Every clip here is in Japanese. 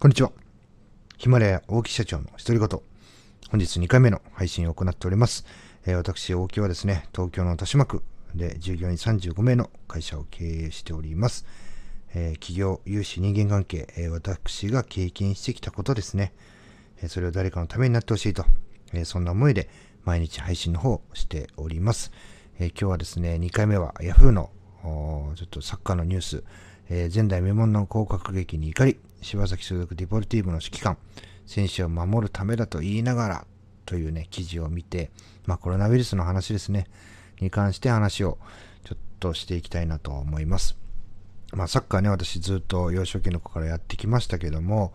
こんにちは。ヒマラヤ大木社長の独り言。本日2回目の配信を行っております。えー、私、大木はですね、東京の豊島区で従業員35名の会社を経営しております。えー、企業、融資、人間関係、えー、私が経験してきたことですね。えそれを誰かのためになってほしいと、えそんな思いで毎日配信の方をしております。え今日はですね、2回目は Yahoo のちょっとサッカーのニュース、えー、前代未聞の降格劇に怒り、柴崎所属ディポルティーブの指揮官、選手を守るためだと言いながらというね、記事を見て、まあコロナウイルスの話ですね、に関して話をちょっとしていきたいなと思います。まあサッカーね、私ずっと幼少期の子からやってきましたけども、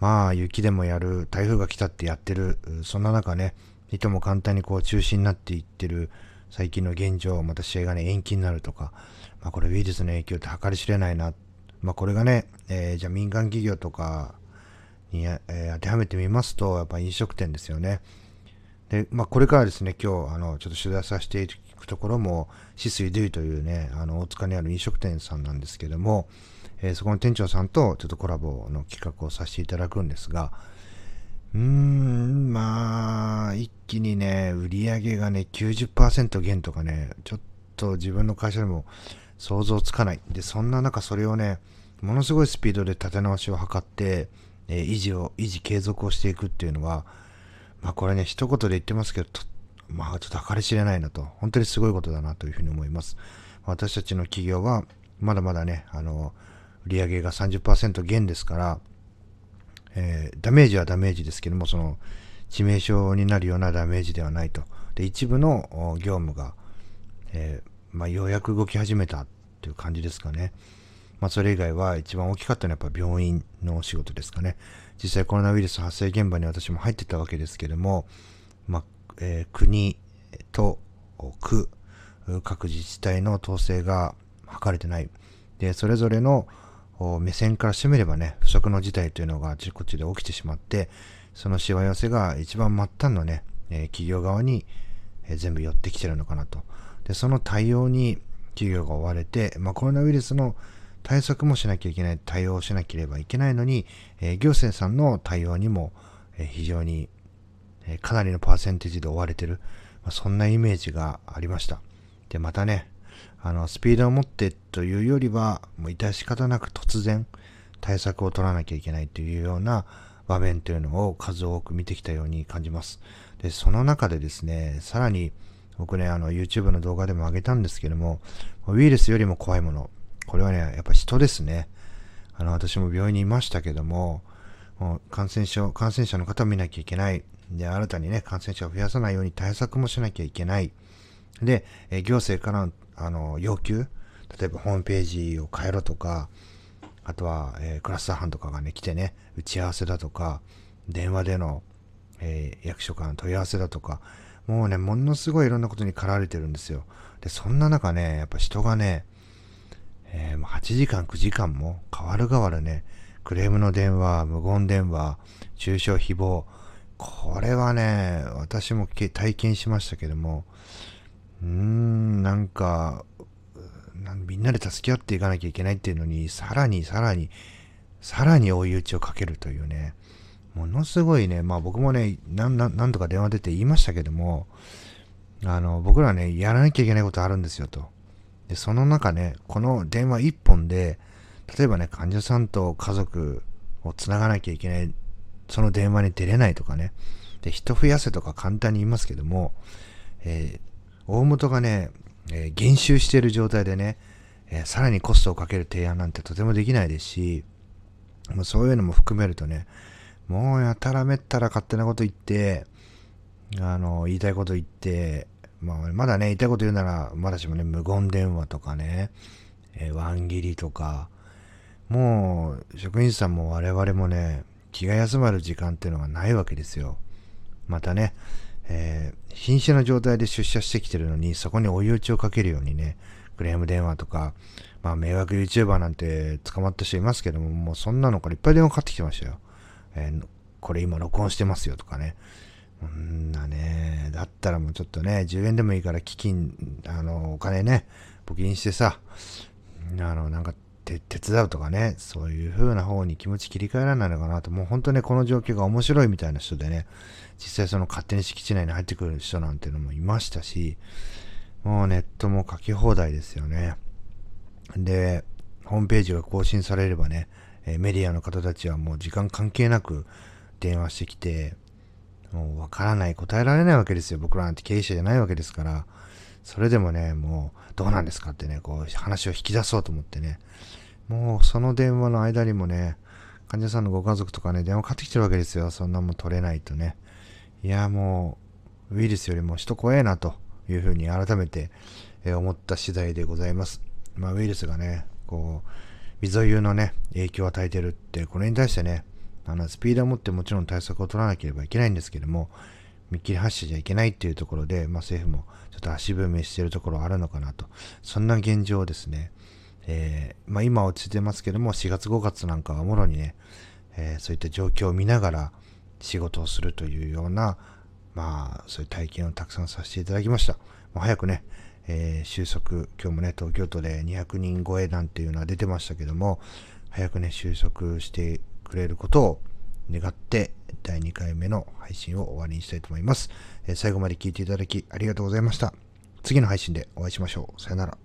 まあ雪でもやる、台風が来たってやってる、そんな中ね、いとも簡単にこう中止になっていってる最近の現状、また試合がね、延期になるとか、まあ、これウイルスの影響って計り知れないな。まあ、これがね、えー、じゃあ民間企業とかに、えー、当てはめてみますと、やっぱ飲食店ですよね。で、まあ、これからですね、今日、あの、ちょっと取材させていくところも、シスイドゥイというね、あの、大塚にある飲食店さんなんですけども、えー、そこの店長さんとちょっとコラボの企画をさせていただくんですが、うーん、まあ、一気にね、売り上げがね、90%減とかね、ちょっと自分の会社でも想像つかない。で、そんな中それをね、ものすごいスピードで立て直しを図って、えー、維持を、維持継続をしていくっていうのは、まあこれね、一言で言ってますけど、まあちょっと計り知れないなと、本当にすごいことだなというふうに思います。私たちの企業は、まだまだね、あの、売上が30%減ですから、えー、ダメージはダメージですけども、その、致命傷になるようなダメージではないと。で、一部の業務が、えー、まあ、ようやく動き始めたっていう感じですかね。まあ、それ以外は一番大きかったのはやっぱ病院の仕事ですかね。実際コロナウイルス発生現場に私も入ってたわけですけども、まあ、えー、国と区、各自治体の統制が図れてない。で、それぞれの目線からしてみればね、不測の事態というのがあちこちで起きてしまって、そのしわ寄せが一番末端のね、え、企業側に、え、全部寄ってきてるのかなと。で、その対応に企業が追われて、まあ、コロナウイルスの対策もしなきゃいけない、対応しなければいけないのに、え、行政さんの対応にも、え、非常に、え、かなりのパーセンテージで追われてる、まあ、そんなイメージがありました。で、またね、あの、スピードを持ってというよりは、もう致し方なく突然対策を取らなきゃいけないというような場面というのを数多く見てきたように感じます。で、その中でですね、さらに、僕ね、あの、YouTube の動画でも上げたんですけども、ウイルスよりも怖いもの。これはね、やっぱ人ですね。あの、私も病院にいましたけども、もう感染症、感染者の方を見なきゃいけない。で、新たにね、感染者を増やさないように対策もしなきゃいけない。で、え行政からの、あの、要求、例えばホームページを変えろとか、あとは、えー、クラスター班とかがね、来てね、打ち合わせだとか、電話での、えー、役所からの問い合わせだとか、もうね、ものすごいいろんなことに駆られてるんですよ。で、そんな中ね、やっぱ人がね、えー、8時間、9時間も変わる変わるね、クレームの電話、無言電話、中傷誹謗、これはね、私も体験しましたけども、うーん、なんか、みんなで助け合っていかなきゃいけないっていうのに、さらにさらに、さらに追い打ちをかけるというね、ものすごいね、まあ僕もね、なんとか電話出て言いましたけども、あの、僕らね、やらなきゃいけないことあるんですよと。で、その中ね、この電話一本で、例えばね、患者さんと家族をつながなきゃいけない、その電話に出れないとかね、で、人増やせとか簡単に言いますけども、えー、大元がね、えー、減収している状態でね、えー、さらにコストをかける提案なんてとてもできないですし、まあ、そういうのも含めるとね、もうやたらめったら勝手なこと言って、あの、言いたいこと言って、まあ、まだね、言いたいこと言うなら、まだしもね、無言電話とかね、えー、ワン切りとか、もう、職員さんも我々もね、気が休まる時間っていうのがないわけですよ。またね、えー、瀕死の状態で出社してきてるのに、そこに追い打ちをかけるようにね、クレーム電話とか、まあ、迷惑 YouTuber なんて捕まった人いますけども、もうそんなのからいっぱい電話かかってきてましたよ。えー、これ今録音してますよとかね。こんなね、だったらもうちょっとね、10円でもいいから基金、あの、お金ね、募金してさ、あの、なんか手伝うとかね、そういう風な方に気持ち切り替えられないのかなと、もう本当ね、この状況が面白いみたいな人でね、実際その勝手に敷地内に入ってくる人なんていうのもいましたし、もうネットも書き放題ですよね。で、ホームページが更新されればね、えメディアの方たちはもう時間関係なく電話してきて、もうわからない、答えられないわけですよ。僕らなんて経営者じゃないわけですから。それでもね、もう、どうなんですかってね、こう、話を引き出そうと思ってね、もう、その電話の間にもね、患者さんのご家族とかね、電話かかってきてるわけですよ。そんなもん取れないとね。いや、もう、ウイルスよりも人怖えな、というふうに改めて、え思った次第でございます。まあ、ウイルスがね、こう、溝湯のね、影響を与えてるって、これに対してね、あの、スピードを持ってもちろん対策を取らなければいけないんですけども、見切り発車じゃいけないっていうところで、まあ、政府もちょっと足踏みしてるところあるのかなと。そんな現状ですね。えー、まあ、今落ちてますけども、4月5月なんかはもろにね、えー、そういった状況を見ながら仕事をするというような、まあ、そういう体験をたくさんさせていただきました。もう早くね、えー、収束、今日もね、東京都で200人超えなんていうのは出てましたけども、早くね、収束してくれることを願って、第2回目の配信を終わりにしたいと思います。最後まで聞いていただきありがとうございました。次の配信でお会いしましょう。さよなら。